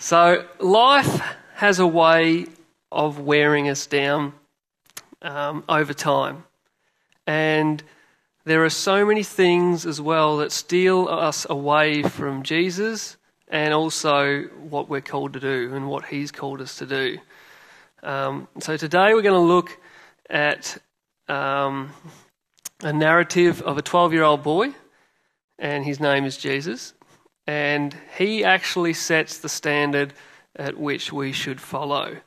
So, life has a way of wearing us down um, over time. And there are so many things as well that steal us away from Jesus and also what we're called to do and what He's called us to do. Um, so, today we're going to look at um, a narrative of a 12 year old boy, and his name is Jesus. And he actually sets the standard at which we should follow.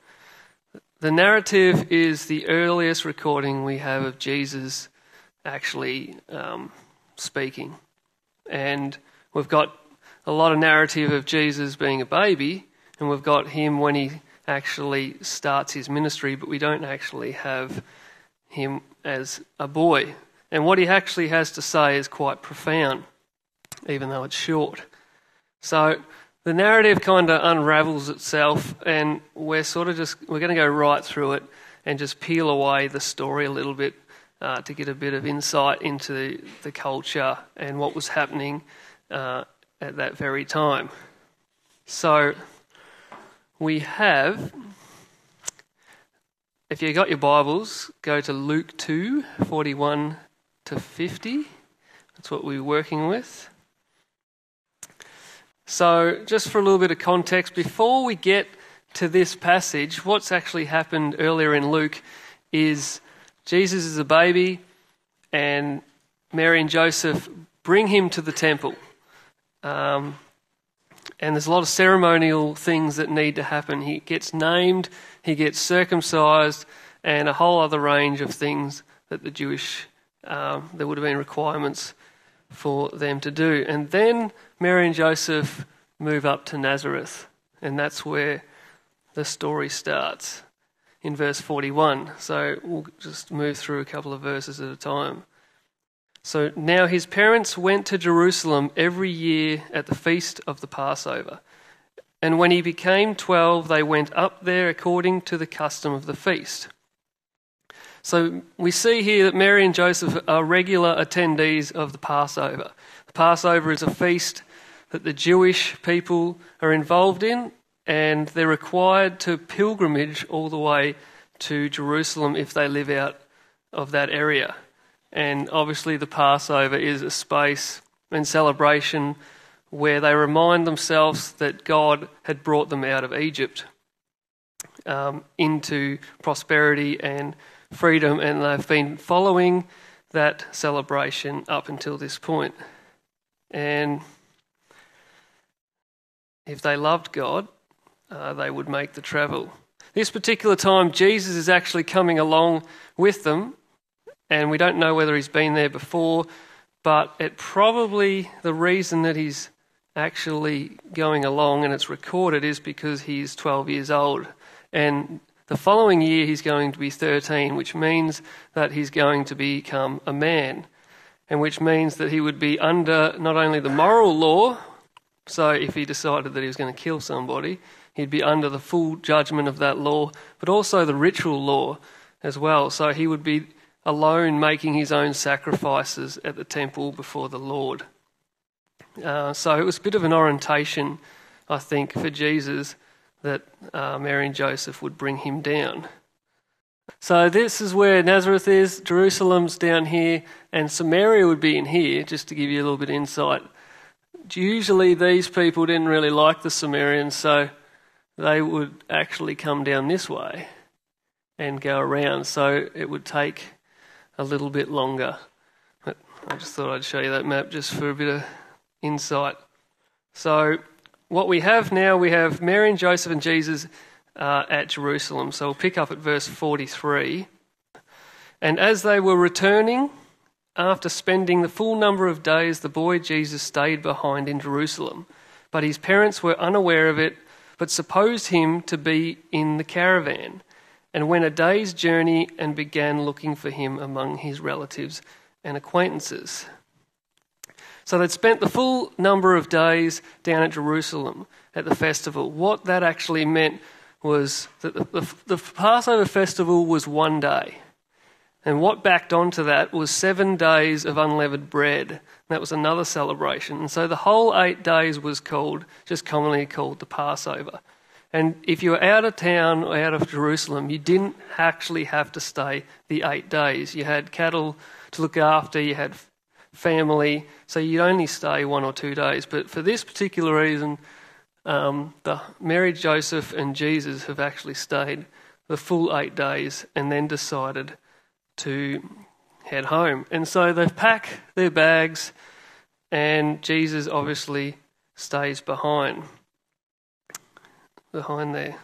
The narrative is the earliest recording we have of Jesus actually um, speaking. And we've got a lot of narrative of Jesus being a baby, and we've got him when he actually starts his ministry, but we don't actually have him as a boy. And what he actually has to say is quite profound, even though it's short. So the narrative kind of unravels itself, and we're sort of just we're going to go right through it and just peel away the story a little bit uh, to get a bit of insight into the, culture and what was happening uh, at that very time. So we have, if you got your Bibles, go to Luke 2 41 to 50. That's what we're working with. So, just for a little bit of context, before we get to this passage, what's actually happened earlier in Luke is Jesus is a baby, and Mary and Joseph bring him to the temple. Um, and there's a lot of ceremonial things that need to happen. He gets named, he gets circumcised, and a whole other range of things that the Jewish, um, there would have been requirements for them to do. And then Mary and Joseph move up to Nazareth, and that's where the story starts in verse 41. So we'll just move through a couple of verses at a time. So now his parents went to Jerusalem every year at the feast of the Passover. And when he became 12, they went up there according to the custom of the feast. So we see here that Mary and Joseph are regular attendees of the Passover. The Passover is a feast that the Jewish people are involved in, and they're required to pilgrimage all the way to Jerusalem if they live out of that area. And obviously, the Passover is a space and celebration where they remind themselves that God had brought them out of Egypt um, into prosperity and freedom, and they've been following that celebration up until this point. And if they loved God, uh, they would make the travel. This particular time, Jesus is actually coming along with them, and we don't know whether he's been there before, but it probably the reason that he's actually going along and it's recorded is because he's 12 years old. And the following year, he's going to be 13, which means that he's going to become a man, and which means that he would be under not only the moral law, so if he decided that he was going to kill somebody, he'd be under the full judgment of that law, but also the ritual law as well. So he would be alone making his own sacrifices at the temple before the Lord. Uh, so it was a bit of an orientation, I think, for Jesus that uh, Mary and Joseph would bring him down. So this is where Nazareth is, Jerusalem's down here, and Samaria would be in here, just to give you a little bit of insight usually these people didn't really like the Samaritans, so they would actually come down this way and go around. So it would take a little bit longer. But I just thought I'd show you that map just for a bit of insight. So what we have now, we have Mary and Joseph and Jesus uh, at Jerusalem. So we'll pick up at verse 43. And as they were returning, after spending the full number of days, the boy Jesus stayed behind in Jerusalem. But his parents were unaware of it, but supposed him to be in the caravan, and went a day's journey and began looking for him among his relatives and acquaintances. So they'd spent the full number of days down at Jerusalem at the festival. What that actually meant was that the, the, the Passover festival was one day. And what backed onto that was seven days of unleavened bread. That was another celebration. And so the whole eight days was called, just commonly called the Passover. And if you were out of town or out of Jerusalem, you didn't actually have to stay the eight days. You had cattle to look after, you had family, so you'd only stay one or two days. But for this particular reason, um, the Mary, Joseph, and Jesus have actually stayed the full eight days and then decided to head home. And so they pack their bags, and Jesus obviously stays behind behind there.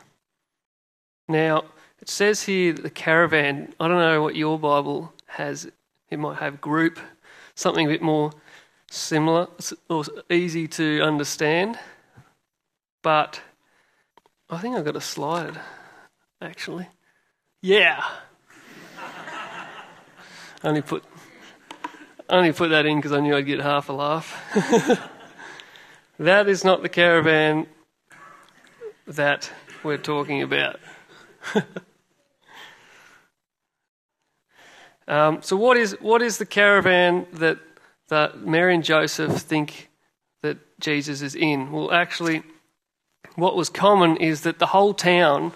Now, it says here that the caravan, I don't know what your Bible has, it might have group, something a bit more similar or easy to understand. But I think I've got a slide, actually. Yeah. only put only put that in because I knew I'd get half a laugh. that is not the caravan that we're talking about. um, so, what is, what is the caravan that, that Mary and Joseph think that Jesus is in? Well, actually, what was common is that the whole town,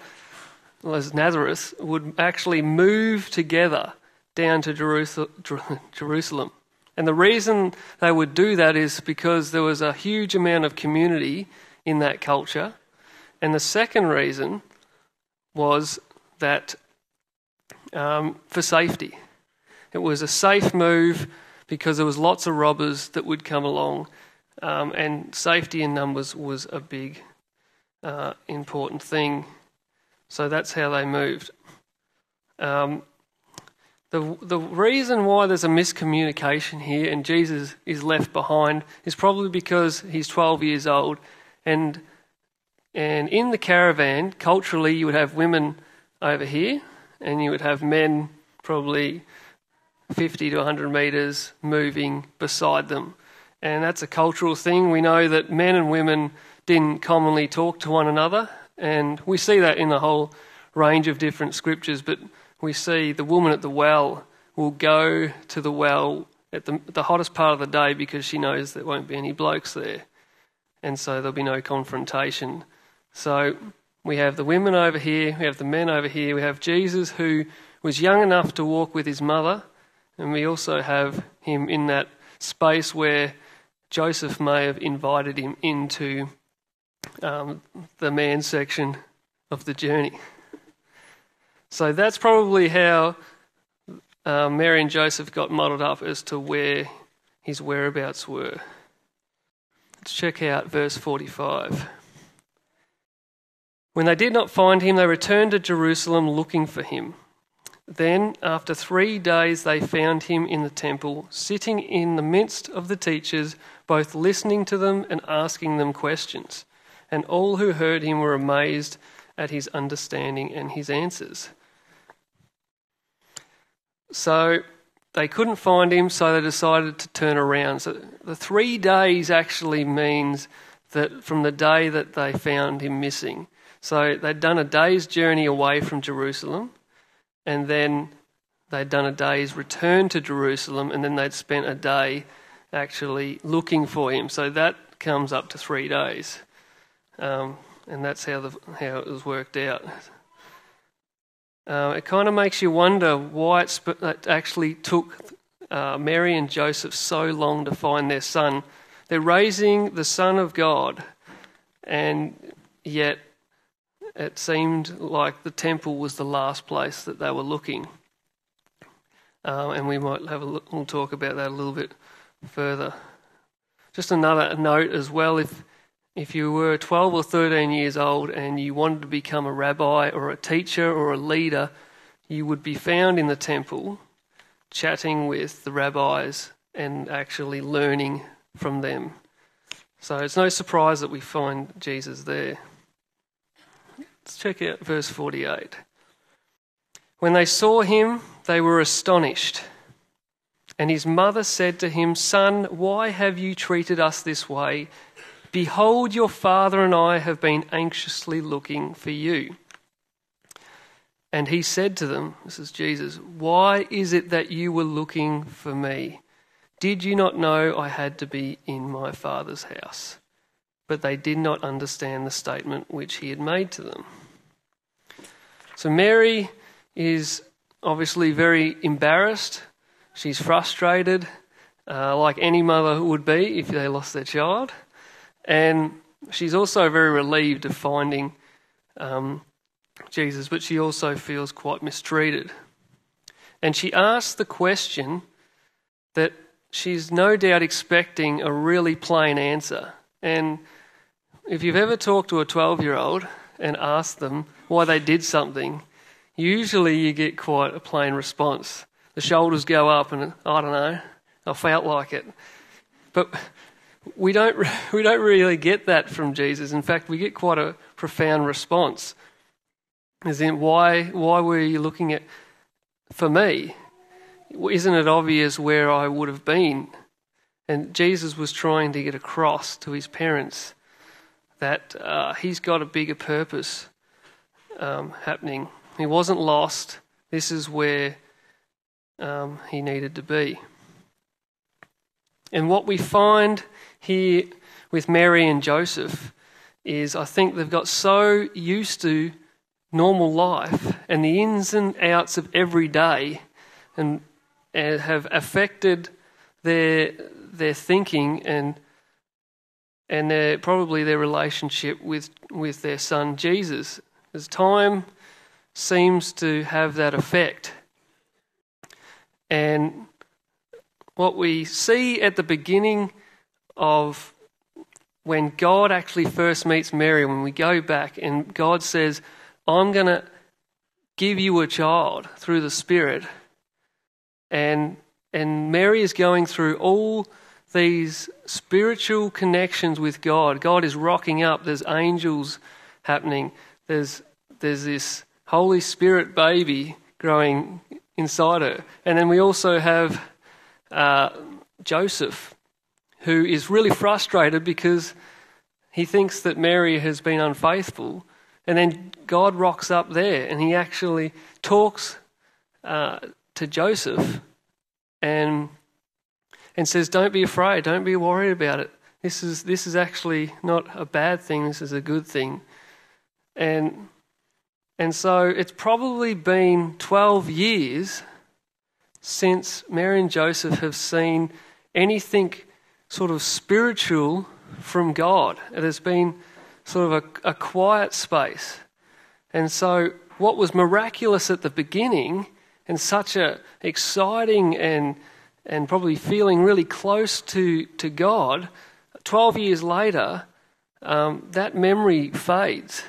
as Nazareth, would actually move together down to Jerusalem. And the reason they would do that is because there was a huge amount of community in that culture and the second reason was that um, for safety. It was a safe move because there was lots of robbers that would come along, um, and safety in numbers was a big, uh, important thing. So that's how they moved. Um, the, the reason why there's a miscommunication here and Jesus is left behind is probably because he's 12 years old and and in the caravan, culturally, you would have women over here, and you would have men probably 50 to 100 metres moving beside them. And that's a cultural thing. We know that men and women didn't commonly talk to one another, and we see that in the whole range of different scriptures. But we see the woman at the well will go to the well at the, the hottest part of the day because she knows there won't be any blokes there. And so there'll be no confrontation. So we have the women over here, we have the men over here, we have Jesus who was young enough to walk with his mother, and we also have him in that space where Joseph may have invited him into um, the man section of the journey. So that's probably how uh, Mary and Joseph got muddled up as to where his whereabouts were. Let's check out verse 45. When they did not find him, they returned to Jerusalem looking for him. Then, after three days, they found him in the temple, sitting in the midst of the teachers, both listening to them and asking them questions. And all who heard him were amazed at his understanding and his answers. So, they couldn't find him, so they decided to turn around. So, the three days actually means that from the day that they found him missing so they'd done a day's journey away from Jerusalem, and then they'd done a day's return to Jerusalem, and then they'd spent a day actually looking for him. So that comes up to three days. Um, and that's how, the, how it was worked out. Uh, it kind of makes you wonder why it, actually took uh, Mary and Joseph so long to find their son. They're raising the Son of God, and yet it seemed like the temple was the last place that they were looking. Um, and we might have a look, we'll talk about that a little bit further. Just another note as well if, if you were 12 or 13 years old and you wanted to become a rabbi or a teacher or a leader, you would be found in the temple chatting with the rabbis and actually learning from them. So it's no surprise that we find Jesus there. Let's check out verse 48. When they saw him, they were astonished. And his mother said to him, Son, why have you treated us this way? Behold, your father and I have been anxiously looking for you. And he said to them, This is Jesus, why is it that you were looking for me? Did you not know I had to be in my Father's house? But they did not understand the statement which he had made to them. So Mary is obviously very embarrassed. She's frustrated, uh, like any mother would be if they lost their child. And she's also very relieved of finding um, Jesus, but she also feels quite mistreated. And she asks the question that she's no doubt expecting a really plain answer. And if you've ever talked to a 12 year old and asked them why they did something, usually you get quite a plain response. The shoulders go up, and I don't know, I felt like it. But we don't, we don't really get that from Jesus. In fact, we get quite a profound response. As in, why, why were you looking at for me? Isn't it obvious where I would have been? And Jesus was trying to get across to his parents that uh, he's got a bigger purpose um, happening. He wasn't lost. This is where um, he needed to be. And what we find here with Mary and Joseph is I think they've got so used to normal life and the ins and outs of every day and, and have affected their their thinking and and their, probably their relationship with with their son Jesus. As time seems to have that effect. And what we see at the beginning of when God actually first meets Mary, when we go back and God says, I'm going to give you a child through the Spirit. And, and Mary is going through all these spiritual connections with God. God is rocking up. There's angels happening. There's, there's this Holy Spirit baby growing inside her. And then we also have uh, Joseph, who is really frustrated because he thinks that Mary has been unfaithful. And then God rocks up there and he actually talks uh, to Joseph and, and says, Don't be afraid, don't be worried about it. This is, this is actually not a bad thing, this is a good thing. And, and so it's probably been 12 years since Mary and Joseph have seen anything sort of spiritual from God. It has been sort of a, a quiet space. And so, what was miraculous at the beginning and such a exciting and and probably feeling really close to, to God, 12 years later, um, that memory fades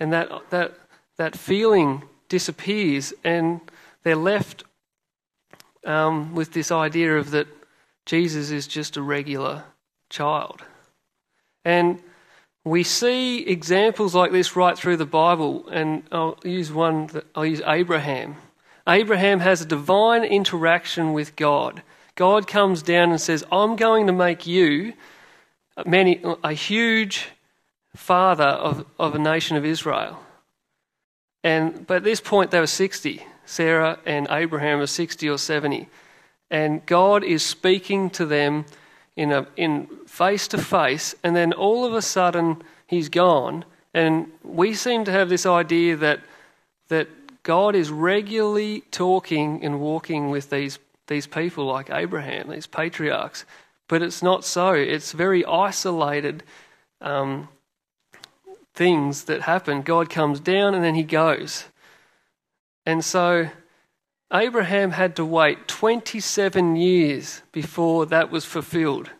and that, that, that feeling disappears, and they're left um, with this idea of that Jesus is just a regular child. And we see examples like this right through the Bible, and I'll use one, that, I'll use Abraham. Abraham has a divine interaction with God. God comes down and says, I'm going to make you many, a huge father of, of a nation of Israel. And, but at this point, they were 60. Sarah and Abraham are 60 or 70. And God is speaking to them in a in face to face, and then all of a sudden he's gone. And we seem to have this idea that that God is regularly talking and walking with these these people like Abraham, these patriarchs, but it's not so. It's very isolated um, things that happen. God comes down and then he goes, and so Abraham had to wait 27 years before that was fulfilled.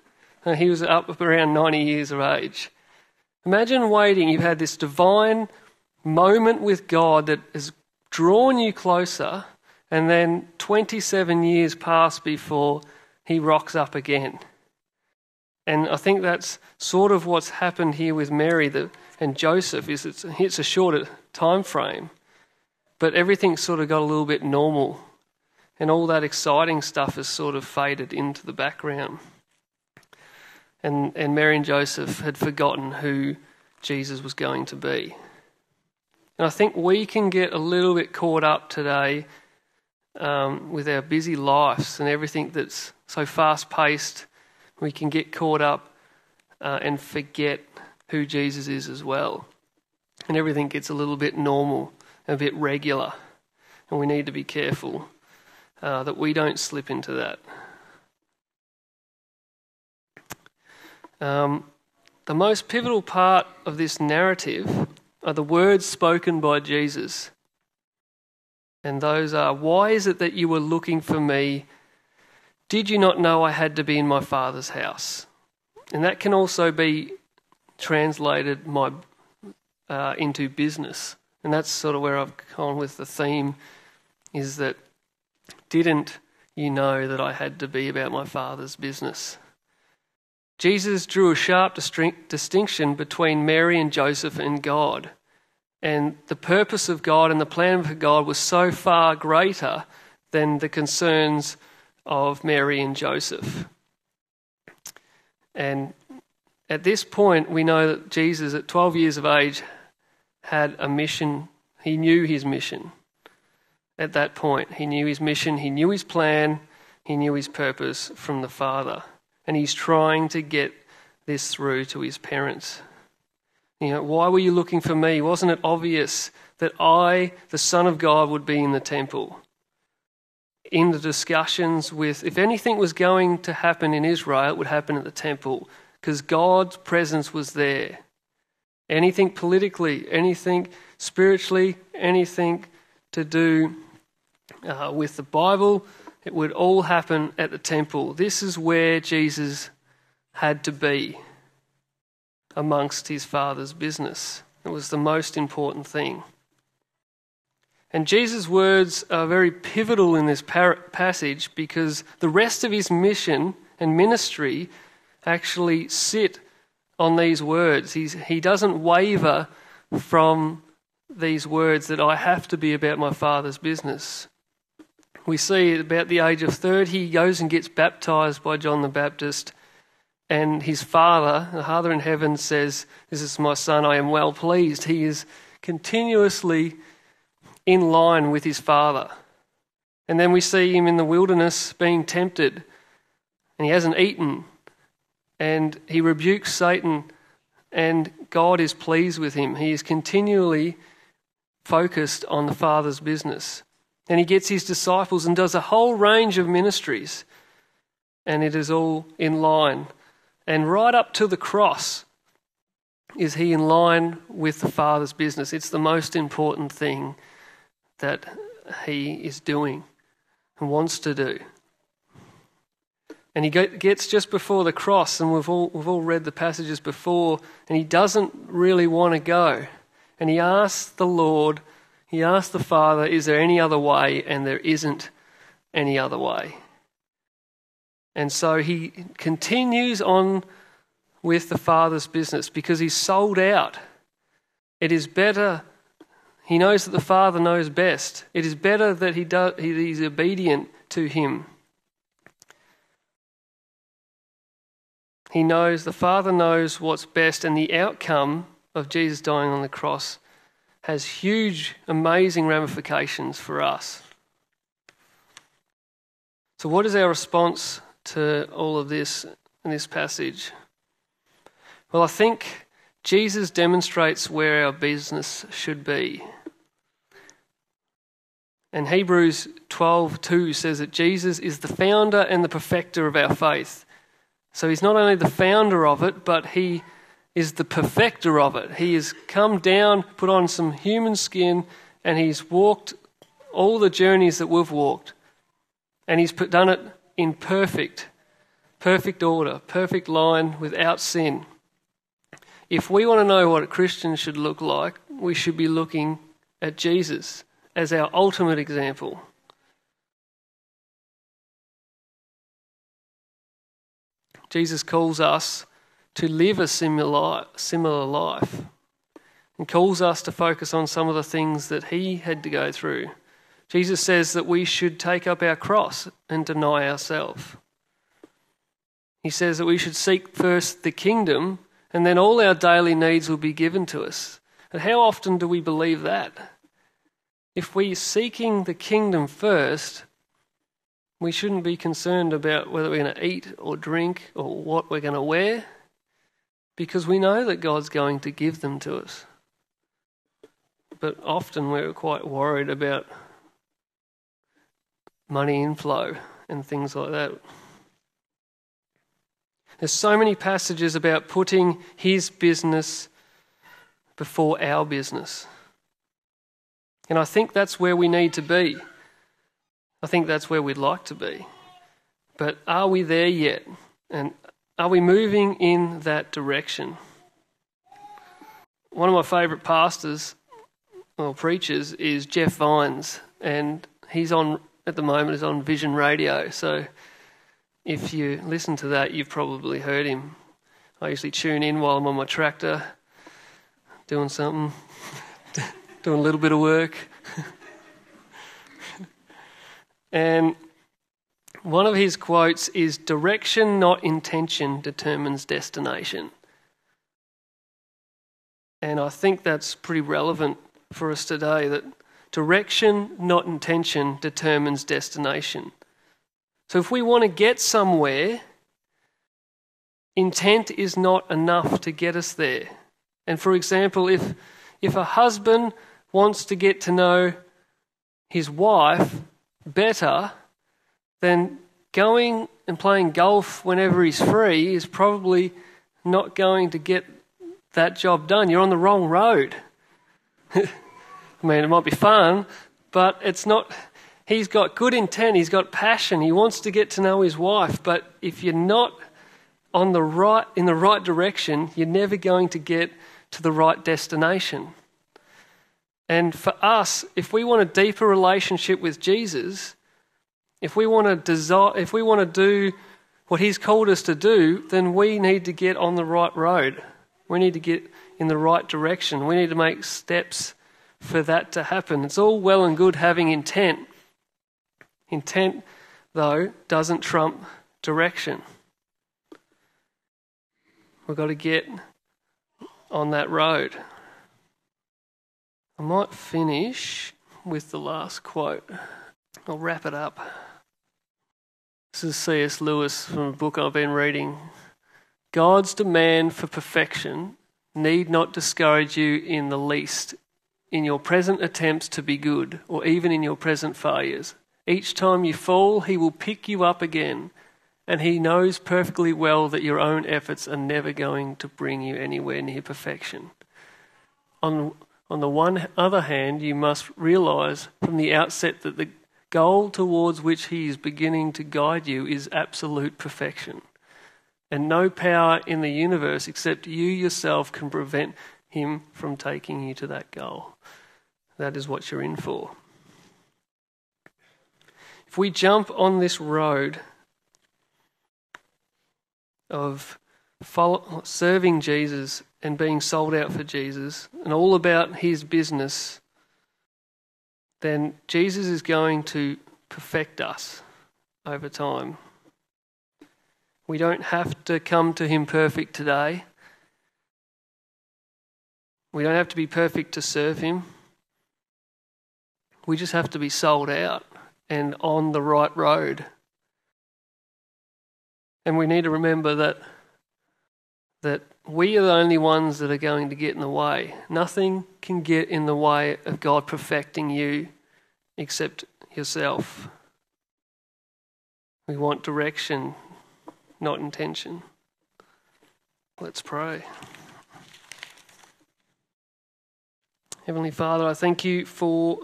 And he was up around 90 years of age. Imagine waiting. You've had this divine moment with God that has drawn you closer, and then 27 years pass before he rocks up again. And I think that's sort of what's happened here with Mary and Joseph. Is it's, it's a shorter time frame, but everything sort of got a little bit normal and all that exciting stuff has sort of faded into the background. And, and Mary and Joseph had forgotten who Jesus was going to be. And I think we can get a little bit caught up today um, with our busy lives and everything that's so fast paced. We can get caught up uh, and forget who Jesus is as well. And everything gets a little bit normal, a bit regular. And we need to be careful uh, that we don't slip into that. Um, the most pivotal part of this narrative are the words spoken by Jesus. And those are Why is it that you were looking for me? Did you not know I had to be in my Father's house? And that can also be translated my, uh, into business. And that's sort of where I've gone with the theme is that didn't you know that I had to be about my Father's business? Jesus drew a sharp distinction between Mary and Joseph and God. And the purpose of God and the plan of God was so far greater than the concerns of Mary and Joseph. And at this point, we know that Jesus, at 12 years of age, had a mission. He knew his mission. At that point, he knew his mission, he knew his plan, he knew his purpose from the Father and he's trying to get this through to his parents. You know, why were you looking for me? Wasn't it obvious that I, the Son of God, would be in the temple? In the discussions with, if anything was going to happen in Israel, it would happen at the temple because God's presence was there. Anything politically, anything spiritually, anything to do uh, with the Bible, it would all happen at the temple. This is where Jesus had to be amongst his father's business. It was the most important thing. And Jesus' words are very pivotal in this par- passage because the rest of his mission and ministry actually sit on these words. He's, he doesn't waver from these words that I have to be about my Father's business we see about the age of 30, he goes and gets baptized by John the Baptist. And his father, the Father in heaven, says, This is my son, I am well pleased. He is continuously in line with his father. And then we see him in the wilderness being tempted, and he hasn't eaten. And he rebukes Satan, and God is pleased with him. He is continually focused on the Father's business. And he gets his disciples and does a whole range of ministries. And it is all in line. And right up to the cross is he in line with the Father's business. It's the most important thing that he is doing and wants to do. And he gets just before the cross, and we've all, we've all read the passages before, and he doesn't really want to go. And he asks the Lord he asked the Father, Is there any other way? And there isn't any other way. And so he continues on with the Father's business because he's sold out. It is better, he knows that the Father knows best. It is better that he does, he's obedient to him. He knows, the Father knows what's best, and the outcome of Jesus dying on the cross has huge, amazing ramifications for us. So, what is our response to all of this in this passage? Well, I think Jesus demonstrates where our business should be. And Hebrews 12:2 says that Jesus is the founder and the perfecter of our faith. So he's not only the founder of it, but he is the perfecter of it. He has come down, put on some human skin, and he's walked all the journeys that we've walked. And he's put, done it in perfect, perfect order, perfect line, without sin. If we want to know what a Christian should look like, we should be looking at Jesus as our ultimate example. Jesus calls us to live a similar, life and calls us to focus on some of the things that he had to go through. Jesus says that we should take up our cross and deny ourselves. He says that we should seek first the kingdom and then all our daily needs will be given to us. But how often do we believe that? If we're seeking the kingdom first, we shouldn't be concerned about whether we're going to eat or drink or what we're going to wear because we know that God's going to give them to us. But often we're quite worried about money inflow and things like that. There's so many passages about putting his business before our business. And I think that's where we need to be. I think that's where we'd like to be. But are we there yet? And are we moving in that direction? One of my favourite pastors or preachers is Jeff Vines, and he's on at the moment is on Vision Radio. So if you listen to that, you've probably heard him. I usually tune in while I'm on my tractor, doing something, doing a little bit of work. and one of his quotes is Direction, not intention, determines destination. And I think that's pretty relevant for us today that direction, not intention, determines destination. So if we want to get somewhere, intent is not enough to get us there. And for example, if, if a husband wants to get to know his wife better, then going and playing golf whenever he's free is probably not going to get that job done. You're on the wrong road. I mean, it might be fun, but it's not. He's got good intent, he's got passion, he wants to get to know his wife, but if you're not on the right in the right direction, you're never going to get to the right destination. And for us, if we want a deeper relationship with Jesus, if we want to desire, if we want to do what he's called us to do, then we need to get on the right road. We need to get in the right direction. We need to make steps for that to happen. It's all well and good having intent. Intent, though, doesn't trump direction. We've got to get on that road. I might finish with the last quote. I'll wrap it up. This is C.S. Lewis from a book I've been reading. God's demand for perfection need not discourage you in the least in your present attempts to be good or even in your present failures. Each time you fall, He will pick you up again and he knows perfectly well that your own efforts are never going to bring you anywhere near perfection. On, on the one other hand, you must realize from the outset that the goal towards which he is beginning to guide you is absolute perfection. And no power in the universe except you yourself can prevent him from taking you to that goal. That is what you're in for. If we jump on this road, of follow, serving Jesus and being sold out for Jesus and all about his business, then Jesus is going to perfect us over time. We don't have to come to him perfect today. We don't have to be perfect to serve him. We just have to be sold out and on the right road. And we need to remember that that we are the only ones that are going to get in the way. Nothing can get in the way of God perfecting you except yourself. We want direction, not intention. Let's pray. Heavenly Father, I thank you for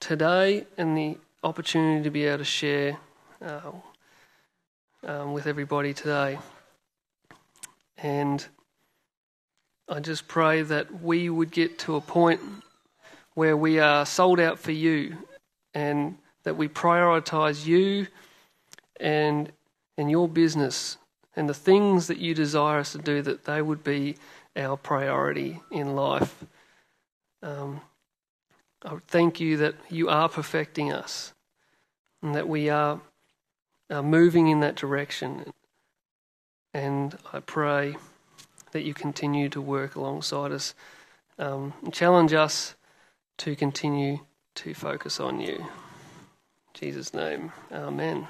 today and the opportunity to be able to share uh, um, with everybody today. And I just pray that we would get to a point where we are sold out for you and that we prioritize you and and your business and the things that you desire us to do that they would be our priority in life. Um, I thank you that you are perfecting us and that we are uh, moving in that direction. And I pray that you continue to work alongside us um, challenge us to continue to focus on you. In Jesus' name, Amen.